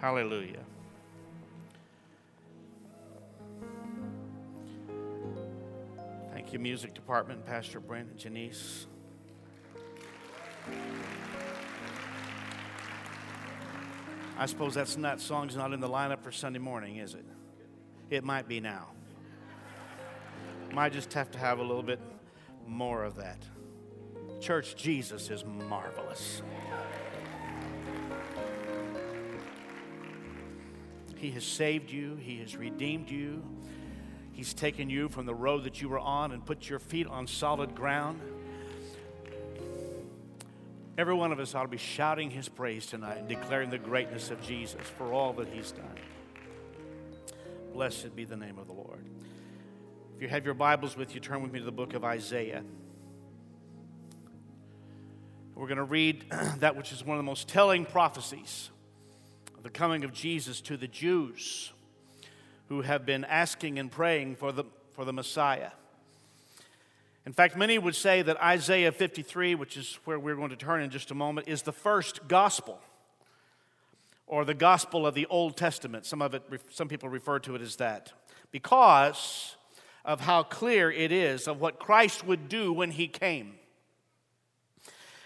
Hallelujah. Thank you, music department, Pastor Brent and Janice. I suppose that's that song's not in the lineup for Sunday morning, is it? It might be now. Might just have to have a little bit more of that. Church, Jesus is marvelous. He has saved you, He has redeemed you, He's taken you from the road that you were on and put your feet on solid ground. Every one of us ought to be shouting His praise tonight and declaring the greatness of Jesus for all that He's done. Blessed be the name of the Lord. If you have your Bibles with you, turn with me to the book of Isaiah. We're going to read that which is one of the most telling prophecies the coming of Jesus to the Jews who have been asking and praying for the, for the Messiah. In fact, many would say that Isaiah 53, which is where we're going to turn in just a moment, is the first gospel or the gospel of the Old Testament. Some of it some people refer to it as that because of how clear it is of what Christ would do when he came.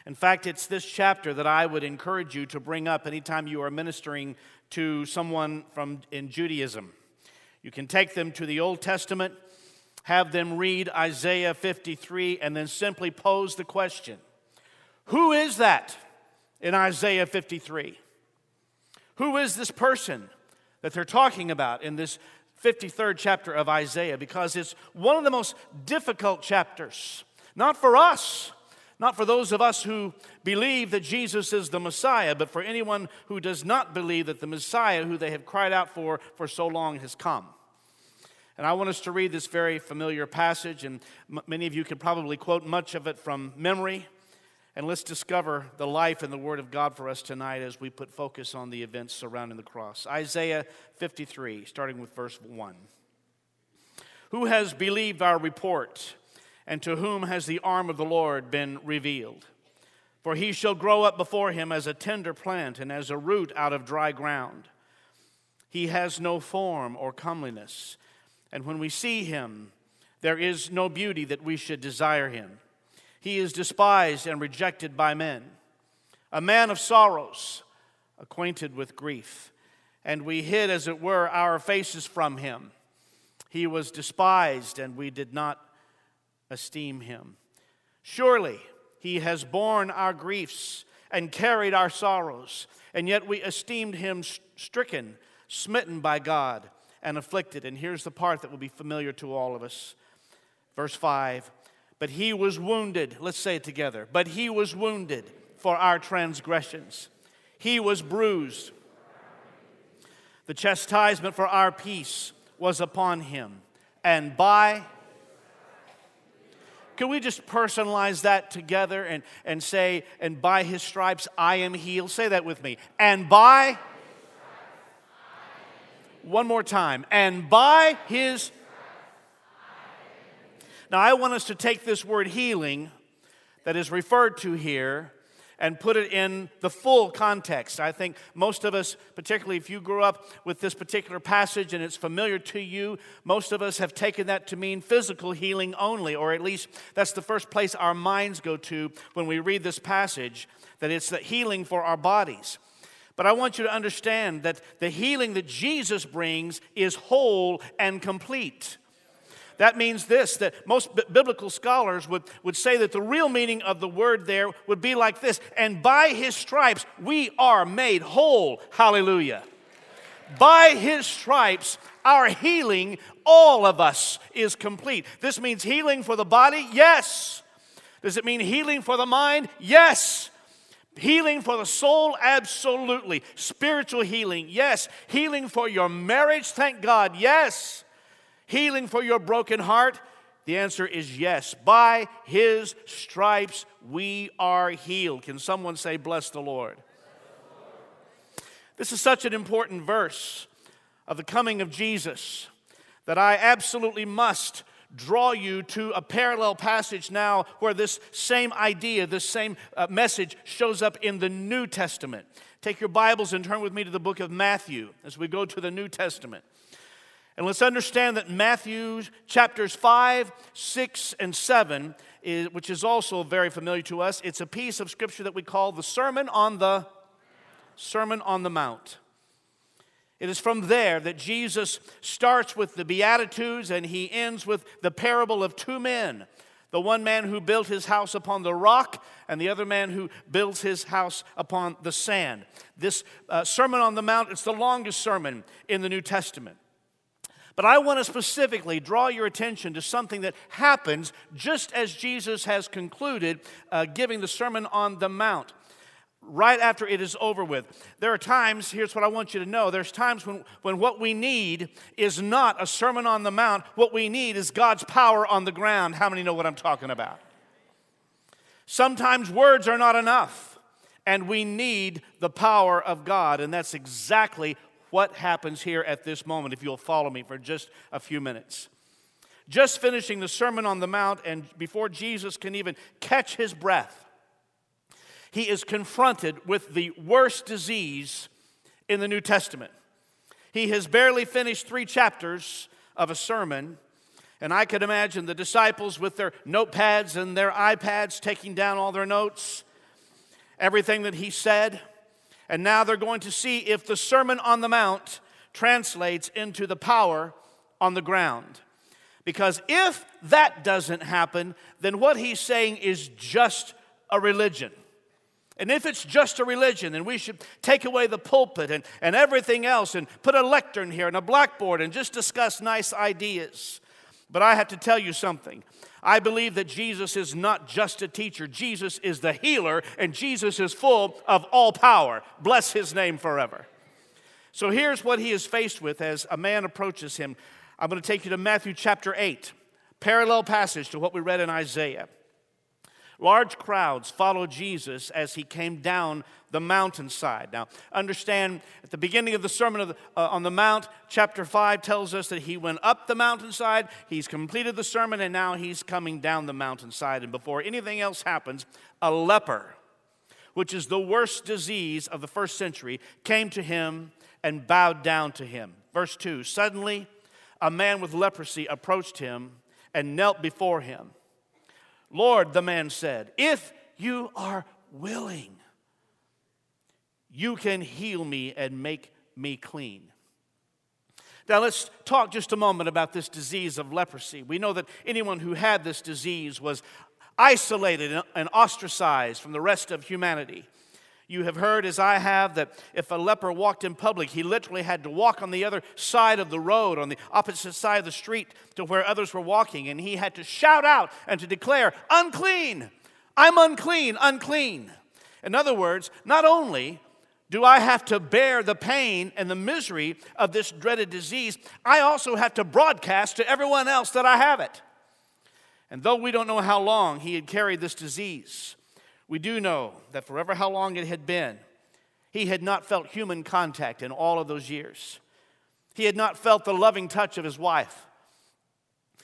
In fact, it's this chapter that I would encourage you to bring up anytime you are ministering to someone from in Judaism. You can take them to the Old Testament, have them read Isaiah 53, and then simply pose the question Who is that in Isaiah 53? Who is this person that they're talking about in this 53rd chapter of Isaiah? Because it's one of the most difficult chapters, not for us not for those of us who believe that Jesus is the Messiah, but for anyone who does not believe that the Messiah, who they have cried out for for so long, has come. And I want us to read this very familiar passage, and m- many of you can probably quote much of it from memory. And let's discover the life and the Word of God for us tonight as we put focus on the events surrounding the cross. Isaiah 53, starting with verse 1. Who has believed our report? And to whom has the arm of the Lord been revealed? For he shall grow up before him as a tender plant and as a root out of dry ground. He has no form or comeliness, and when we see him, there is no beauty that we should desire him. He is despised and rejected by men, a man of sorrows, acquainted with grief, and we hid, as it were, our faces from him. He was despised, and we did not esteem him. Surely he has borne our griefs and carried our sorrows, and yet we esteemed him stricken, smitten by God, and afflicted. And here's the part that will be familiar to all of us. Verse 5 But he was wounded, let's say it together. But he was wounded for our transgressions, he was bruised. The chastisement for our peace was upon him, and by can we just personalize that together and, and say, and by his stripes I am healed? Say that with me. And by, one more time, and by his. Now, I want us to take this word healing that is referred to here and put it in the full context. I think most of us, particularly if you grew up with this particular passage and it's familiar to you, most of us have taken that to mean physical healing only, or at least that's the first place our minds go to when we read this passage, that it's the healing for our bodies. But I want you to understand that the healing that Jesus brings is whole and complete. That means this that most b- biblical scholars would, would say that the real meaning of the word there would be like this and by his stripes we are made whole. Hallelujah. By his stripes, our healing, all of us, is complete. This means healing for the body? Yes. Does it mean healing for the mind? Yes. Healing for the soul? Absolutely. Spiritual healing? Yes. Healing for your marriage? Thank God? Yes. Healing for your broken heart? The answer is yes. By his stripes we are healed. Can someone say, Bless the Lord? This is such an important verse of the coming of Jesus that I absolutely must draw you to a parallel passage now where this same idea, this same uh, message shows up in the New Testament. Take your Bibles and turn with me to the book of Matthew as we go to the New Testament. And let's understand that Matthew chapters 5, 6, and 7, is, which is also very familiar to us, it's a piece of scripture that we call the Sermon on the Sermon on the Mount. It is from there that Jesus starts with the Beatitudes and he ends with the parable of two men the one man who built his house upon the rock, and the other man who builds his house upon the sand. This uh, Sermon on the Mount, it's the longest sermon in the New Testament. But I want to specifically draw your attention to something that happens just as Jesus has concluded uh, giving the Sermon on the Mount right after it is over with. There are times, here's what I want you to know there's times when, when what we need is not a Sermon on the Mount, what we need is God's power on the ground. How many know what I'm talking about? Sometimes words are not enough, and we need the power of God, and that's exactly what happens here at this moment, if you'll follow me for just a few minutes. Just finishing the Sermon on the Mount, and before Jesus can even catch his breath, he is confronted with the worst disease in the New Testament. He has barely finished three chapters of a sermon, and I could imagine the disciples with their notepads and their iPads taking down all their notes, everything that he said. And now they're going to see if the Sermon on the Mount translates into the power on the ground. Because if that doesn't happen, then what he's saying is just a religion. And if it's just a religion, then we should take away the pulpit and, and everything else and put a lectern here and a blackboard and just discuss nice ideas. But I have to tell you something. I believe that Jesus is not just a teacher, Jesus is the healer, and Jesus is full of all power. Bless his name forever. So here's what he is faced with as a man approaches him. I'm going to take you to Matthew chapter 8, parallel passage to what we read in Isaiah. Large crowds followed Jesus as he came down the mountainside. Now, understand at the beginning of the Sermon of the, uh, on the Mount, chapter 5 tells us that he went up the mountainside, he's completed the sermon, and now he's coming down the mountainside. And before anything else happens, a leper, which is the worst disease of the first century, came to him and bowed down to him. Verse 2 Suddenly, a man with leprosy approached him and knelt before him. Lord, the man said, if you are willing, you can heal me and make me clean. Now, let's talk just a moment about this disease of leprosy. We know that anyone who had this disease was isolated and ostracized from the rest of humanity. You have heard, as I have, that if a leper walked in public, he literally had to walk on the other side of the road, on the opposite side of the street to where others were walking, and he had to shout out and to declare, Unclean! I'm unclean, unclean. In other words, not only do I have to bear the pain and the misery of this dreaded disease, I also have to broadcast to everyone else that I have it. And though we don't know how long he had carried this disease, we do know that forever how long it had been, he had not felt human contact in all of those years. He had not felt the loving touch of his wife.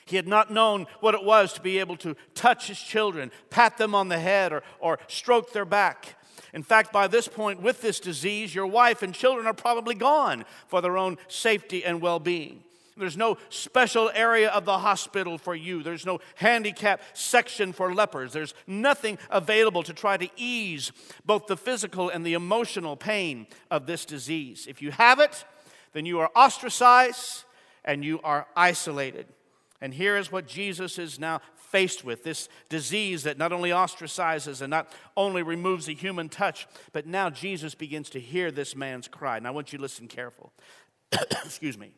He had not known what it was to be able to touch his children, pat them on the head, or, or stroke their back. In fact, by this point, with this disease, your wife and children are probably gone for their own safety and well being. There's no special area of the hospital for you. There's no handicap section for lepers. There's nothing available to try to ease both the physical and the emotional pain of this disease. If you have it, then you are ostracized and you are isolated. And here is what Jesus is now faced with this disease that not only ostracizes and not only removes the human touch, but now Jesus begins to hear this man's cry. And I want you to listen careful. Excuse me.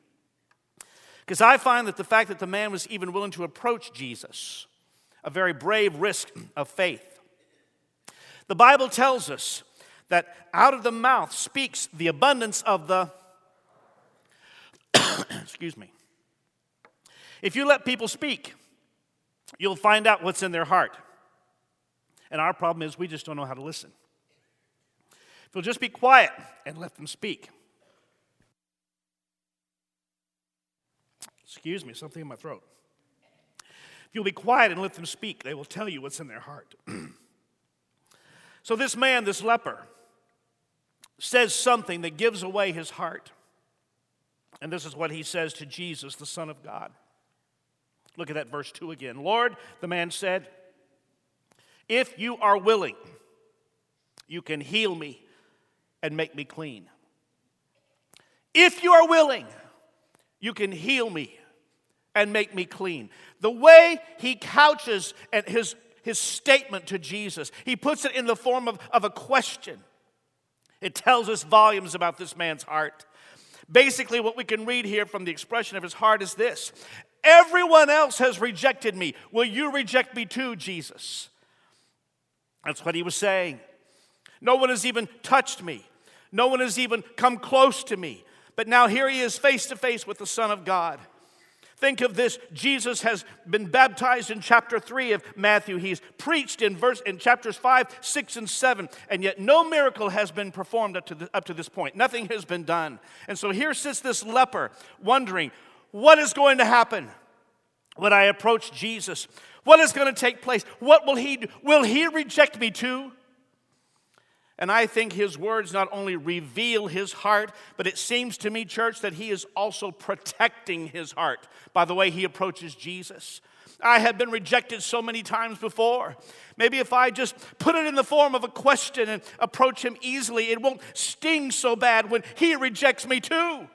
Because I find that the fact that the man was even willing to approach Jesus, a very brave risk of faith. The Bible tells us that out of the mouth speaks the abundance of the. Excuse me. If you let people speak, you'll find out what's in their heart. And our problem is we just don't know how to listen. If you'll just be quiet and let them speak, Excuse me, something in my throat. If you'll be quiet and let them speak, they will tell you what's in their heart. so, this man, this leper, says something that gives away his heart. And this is what he says to Jesus, the Son of God. Look at that verse 2 again. Lord, the man said, if you are willing, you can heal me and make me clean. If you are willing, you can heal me and make me clean. The way he couches his, his statement to Jesus, he puts it in the form of, of a question. It tells us volumes about this man's heart. Basically, what we can read here from the expression of his heart is this Everyone else has rejected me. Will you reject me too, Jesus? That's what he was saying. No one has even touched me, no one has even come close to me. But now here he is face to face with the Son of God. Think of this. Jesus has been baptized in chapter 3 of Matthew. He's preached in verse in chapters 5, 6, and 7, and yet no miracle has been performed up to, the, up to this point. Nothing has been done. And so here sits this leper wondering, what is going to happen when I approach Jesus? What is going to take place? What will he do? Will he reject me too? And I think his words not only reveal his heart, but it seems to me, church, that he is also protecting his heart by the way he approaches Jesus. I have been rejected so many times before. Maybe if I just put it in the form of a question and approach him easily, it won't sting so bad when he rejects me too.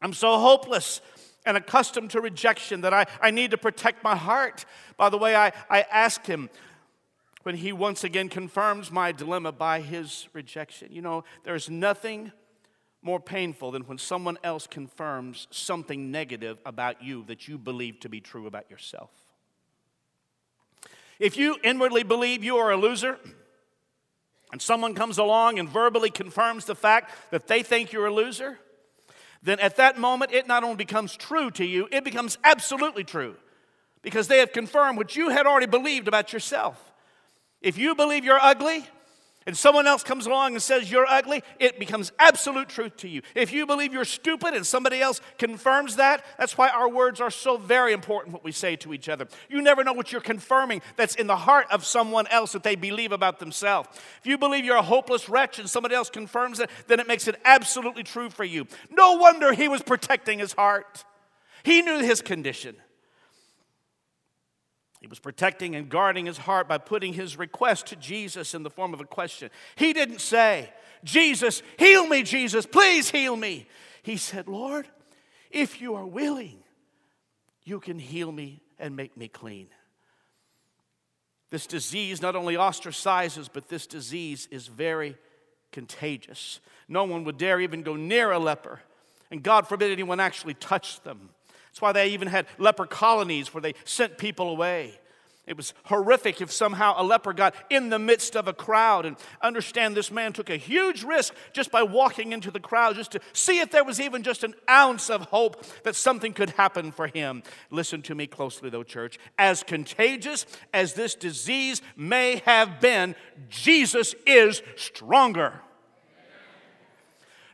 I'm so hopeless and accustomed to rejection that I, I need to protect my heart. By the way, I, I ask him, when he once again confirms my dilemma by his rejection. You know, there's nothing more painful than when someone else confirms something negative about you that you believe to be true about yourself. If you inwardly believe you are a loser, and someone comes along and verbally confirms the fact that they think you're a loser, then at that moment it not only becomes true to you, it becomes absolutely true because they have confirmed what you had already believed about yourself. If you believe you're ugly, and someone else comes along and says you're ugly, it becomes absolute truth to you. If you believe you're stupid and somebody else confirms that, that's why our words are so very important what we say to each other. You never know what you're confirming that's in the heart of someone else that they believe about themselves. If you believe you're a hopeless wretch and somebody else confirms it, then it makes it absolutely true for you. No wonder he was protecting his heart. He knew his condition. He was protecting and guarding his heart by putting his request to Jesus in the form of a question. He didn't say, Jesus, heal me, Jesus, please heal me. He said, Lord, if you are willing, you can heal me and make me clean. This disease not only ostracizes, but this disease is very contagious. No one would dare even go near a leper, and God forbid anyone actually touch them. That's why they even had leper colonies where they sent people away. It was horrific if somehow a leper got in the midst of a crowd. And understand this man took a huge risk just by walking into the crowd, just to see if there was even just an ounce of hope that something could happen for him. Listen to me closely, though, church. As contagious as this disease may have been, Jesus is stronger.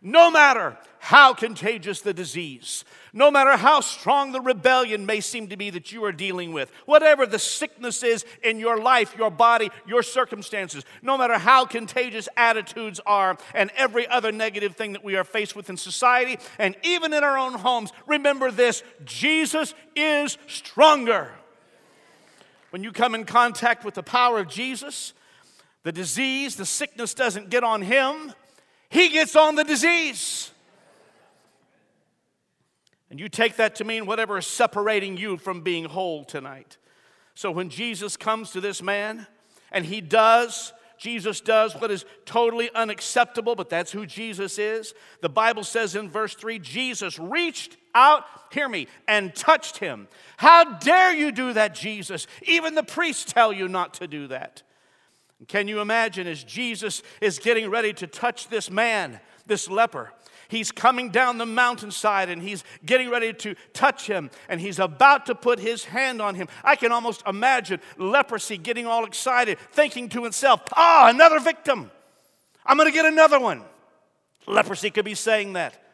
No matter how contagious the disease, no matter how strong the rebellion may seem to be that you are dealing with, whatever the sickness is in your life, your body, your circumstances, no matter how contagious attitudes are, and every other negative thing that we are faced with in society, and even in our own homes, remember this Jesus is stronger. When you come in contact with the power of Jesus, the disease, the sickness doesn't get on him, he gets on the disease. And you take that to mean whatever is separating you from being whole tonight. So when Jesus comes to this man, and he does, Jesus does what is totally unacceptable, but that's who Jesus is. The Bible says in verse 3 Jesus reached out, hear me, and touched him. How dare you do that, Jesus? Even the priests tell you not to do that. Can you imagine as Jesus is getting ready to touch this man, this leper? He's coming down the mountainside and he's getting ready to touch him and he's about to put his hand on him. I can almost imagine leprosy getting all excited, thinking to himself, ah, another victim. I'm going to get another one. Leprosy could be saying that.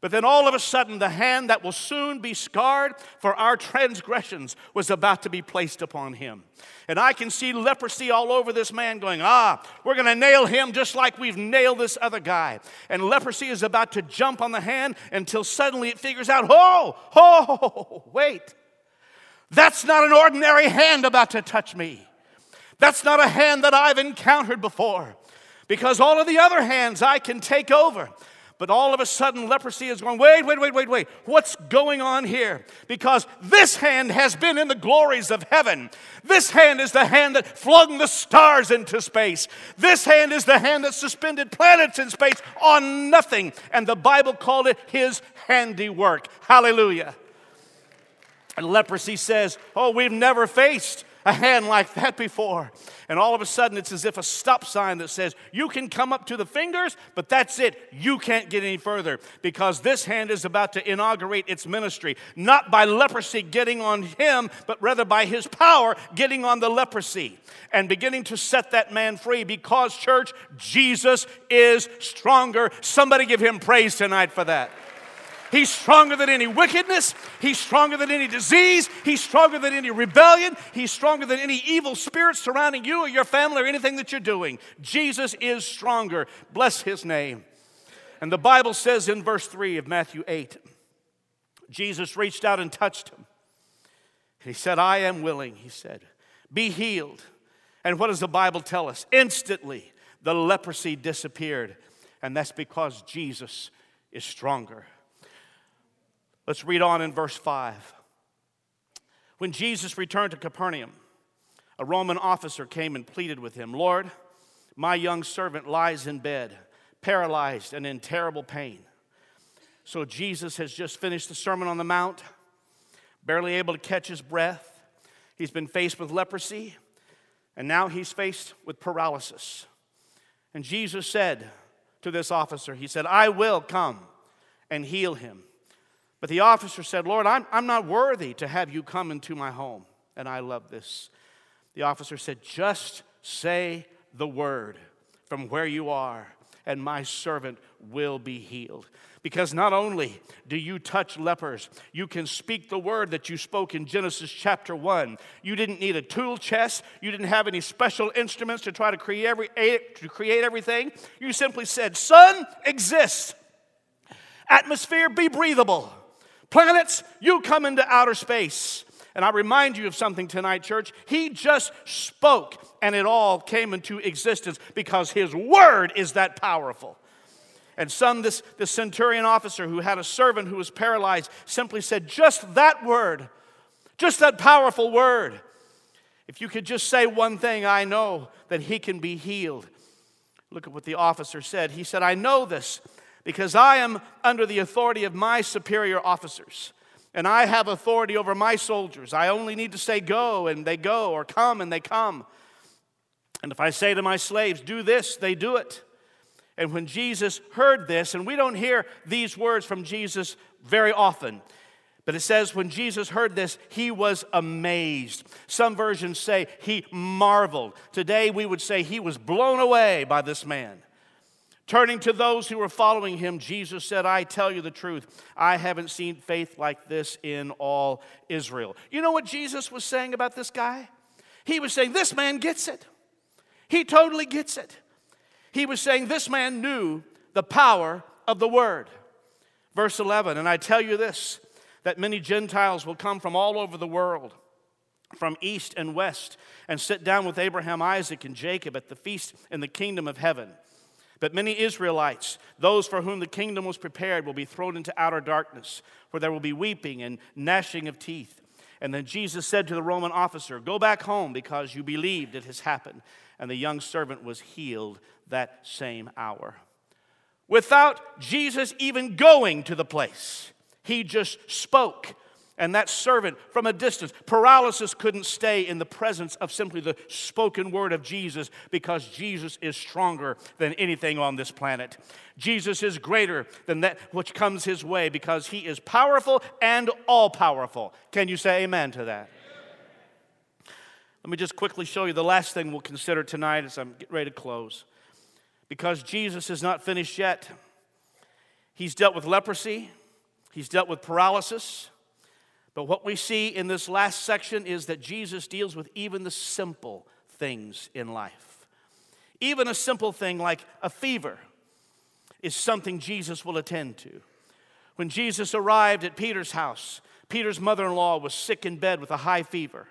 But then all of a sudden, the hand that will soon be scarred for our transgressions was about to be placed upon him. And I can see leprosy all over this man going, Ah, we're going to nail him just like we've nailed this other guy. And leprosy is about to jump on the hand until suddenly it figures out, Oh, oh, wait. That's not an ordinary hand about to touch me. That's not a hand that I've encountered before. Because all of the other hands I can take over. But all of a sudden, leprosy is going, wait, wait, wait, wait, wait. What's going on here? Because this hand has been in the glories of heaven. This hand is the hand that flung the stars into space. This hand is the hand that suspended planets in space on nothing. And the Bible called it his handiwork. Hallelujah. And leprosy says, oh, we've never faced a hand like that before. And all of a sudden, it's as if a stop sign that says, You can come up to the fingers, but that's it. You can't get any further because this hand is about to inaugurate its ministry, not by leprosy getting on him, but rather by his power getting on the leprosy and beginning to set that man free because, church, Jesus is stronger. Somebody give him praise tonight for that. He's stronger than any wickedness. He's stronger than any disease. He's stronger than any rebellion. He's stronger than any evil spirit surrounding you or your family or anything that you're doing. Jesus is stronger. Bless his name. And the Bible says in verse 3 of Matthew 8 Jesus reached out and touched him. He said, I am willing, he said, be healed. And what does the Bible tell us? Instantly, the leprosy disappeared. And that's because Jesus is stronger. Let's read on in verse 5. When Jesus returned to Capernaum, a Roman officer came and pleaded with him Lord, my young servant lies in bed, paralyzed and in terrible pain. So Jesus has just finished the Sermon on the Mount, barely able to catch his breath. He's been faced with leprosy, and now he's faced with paralysis. And Jesus said to this officer, He said, I will come and heal him. But the officer said, Lord, I'm, I'm not worthy to have you come into my home. And I love this. The officer said, Just say the word from where you are, and my servant will be healed. Because not only do you touch lepers, you can speak the word that you spoke in Genesis chapter 1. You didn't need a tool chest, you didn't have any special instruments to try to create, every, to create everything. You simply said, Sun, exist. Atmosphere, be breathable. Planets, you come into outer space. And I remind you of something tonight, church. He just spoke and it all came into existence because his word is that powerful. And some, this, this centurion officer who had a servant who was paralyzed, simply said, Just that word, just that powerful word. If you could just say one thing, I know that he can be healed. Look at what the officer said. He said, I know this because I am under the authority of my superior officers. And I have authority over my soldiers. I only need to say go, and they go, or come, and they come. And if I say to my slaves, do this, they do it. And when Jesus heard this, and we don't hear these words from Jesus very often, but it says when Jesus heard this, he was amazed. Some versions say he marveled. Today we would say he was blown away by this man. Turning to those who were following him, Jesus said, I tell you the truth, I haven't seen faith like this in all Israel. You know what Jesus was saying about this guy? He was saying, This man gets it. He totally gets it. He was saying, This man knew the power of the word. Verse 11, and I tell you this, that many Gentiles will come from all over the world, from east and west, and sit down with Abraham, Isaac, and Jacob at the feast in the kingdom of heaven. But many Israelites, those for whom the kingdom was prepared, will be thrown into outer darkness, where there will be weeping and gnashing of teeth. And then Jesus said to the Roman officer, Go back home because you believed it has happened. And the young servant was healed that same hour. Without Jesus even going to the place, he just spoke and that servant from a distance. Paralysis couldn't stay in the presence of simply the spoken word of Jesus because Jesus is stronger than anything on this planet. Jesus is greater than that which comes his way because he is powerful and all powerful. Can you say amen to that? Let me just quickly show you the last thing we'll consider tonight as I'm getting ready to close. Because Jesus is not finished yet He's dealt with leprosy, he's dealt with paralysis. But what we see in this last section is that Jesus deals with even the simple things in life. Even a simple thing like a fever is something Jesus will attend to. When Jesus arrived at Peter's house, Peter's mother in law was sick in bed with a high fever.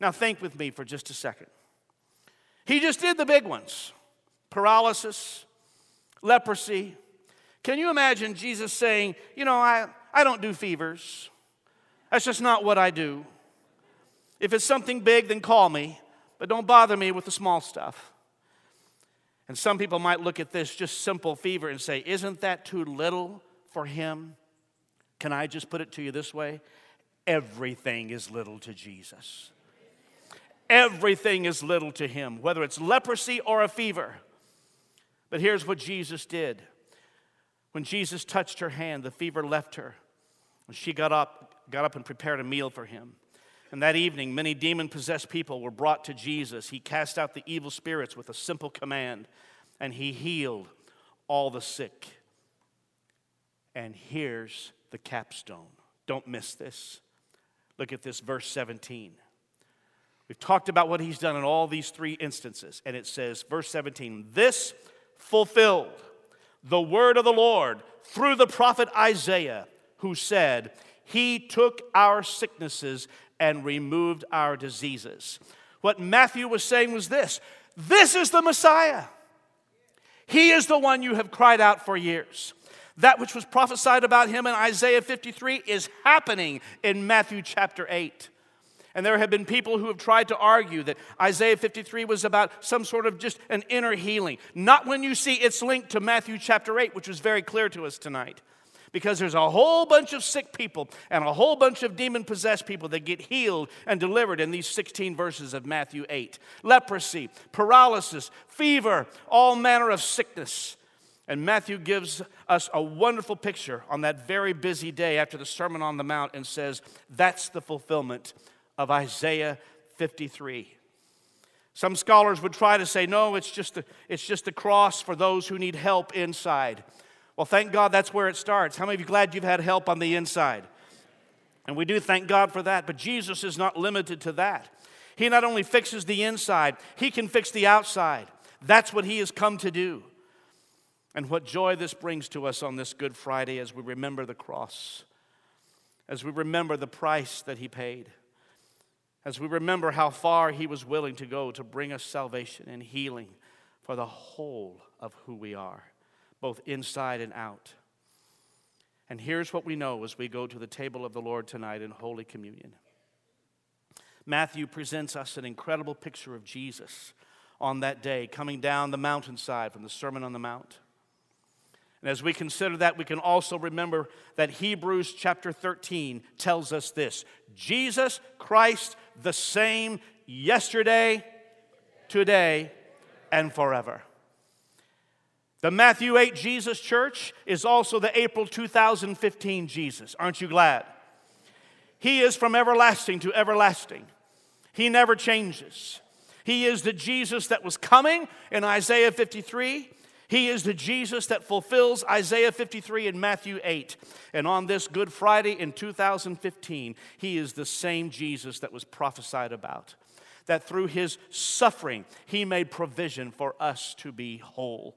Now, think with me for just a second. He just did the big ones paralysis, leprosy. Can you imagine Jesus saying, You know, I, I don't do fevers. That's just not what I do. If it's something big, then call me, but don't bother me with the small stuff. And some people might look at this just simple fever and say, Isn't that too little for him? Can I just put it to you this way? Everything is little to Jesus. Everything is little to him, whether it's leprosy or a fever. But here's what Jesus did. When Jesus touched her hand, the fever left her. And she got up, got up and prepared a meal for him. And that evening, many demon possessed people were brought to Jesus. He cast out the evil spirits with a simple command, and he healed all the sick. And here's the capstone. Don't miss this. Look at this, verse 17. We've talked about what he's done in all these three instances, and it says, verse 17, this fulfilled the word of the Lord through the prophet Isaiah, who said, He took our sicknesses and removed our diseases. What Matthew was saying was this this is the Messiah. He is the one you have cried out for years. That which was prophesied about him in Isaiah 53 is happening in Matthew chapter 8. And there have been people who have tried to argue that Isaiah 53 was about some sort of just an inner healing. Not when you see it's linked to Matthew chapter 8, which was very clear to us tonight. Because there's a whole bunch of sick people and a whole bunch of demon possessed people that get healed and delivered in these 16 verses of Matthew 8 leprosy, paralysis, fever, all manner of sickness. And Matthew gives us a wonderful picture on that very busy day after the Sermon on the Mount and says, That's the fulfillment of Isaiah 53. Some scholars would try to say, no, it's just, a, it's just a cross for those who need help inside. Well, thank God that's where it starts. How many of you glad you've had help on the inside? And we do thank God for that, but Jesus is not limited to that. He not only fixes the inside, He can fix the outside. That's what He has come to do. And what joy this brings to us on this Good Friday as we remember the cross, as we remember the price that He paid as we remember how far He was willing to go to bring us salvation and healing for the whole of who we are, both inside and out. And here's what we know as we go to the table of the Lord tonight in Holy Communion. Matthew presents us an incredible picture of Jesus on that day coming down the mountainside from the Sermon on the Mount. And as we consider that, we can also remember that Hebrews chapter 13 tells us this Jesus Christ the same yesterday, today, and forever. The Matthew 8 Jesus Church is also the April 2015 Jesus. Aren't you glad? He is from everlasting to everlasting. He never changes. He is the Jesus that was coming in Isaiah 53. He is the Jesus that fulfills Isaiah 53 and Matthew 8. And on this Good Friday in 2015, He is the same Jesus that was prophesied about. That through His suffering, He made provision for us to be whole.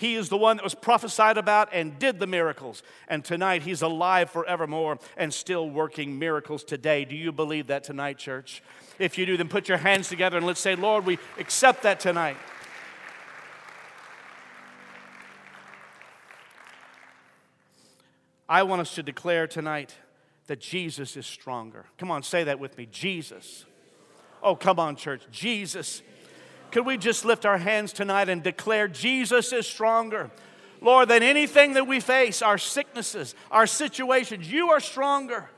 He is the one that was prophesied about and did the miracles. And tonight, He's alive forevermore and still working miracles today. Do you believe that tonight, church? If you do, then put your hands together and let's say, Lord, we accept that tonight. I want us to declare tonight that Jesus is stronger. Come on, say that with me Jesus. Oh, come on, church. Jesus. Could we just lift our hands tonight and declare Jesus is stronger? Lord, than anything that we face, our sicknesses, our situations, you are stronger.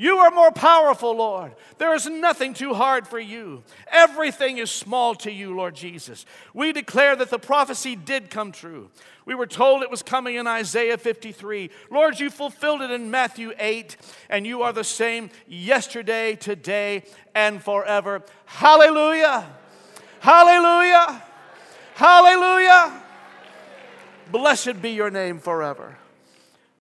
You are more powerful, Lord. There is nothing too hard for you. Everything is small to you, Lord Jesus. We declare that the prophecy did come true. We were told it was coming in Isaiah 53. Lord, you fulfilled it in Matthew 8, and you are the same yesterday, today, and forever. Hallelujah! Hallelujah! Hallelujah! Blessed be your name forever.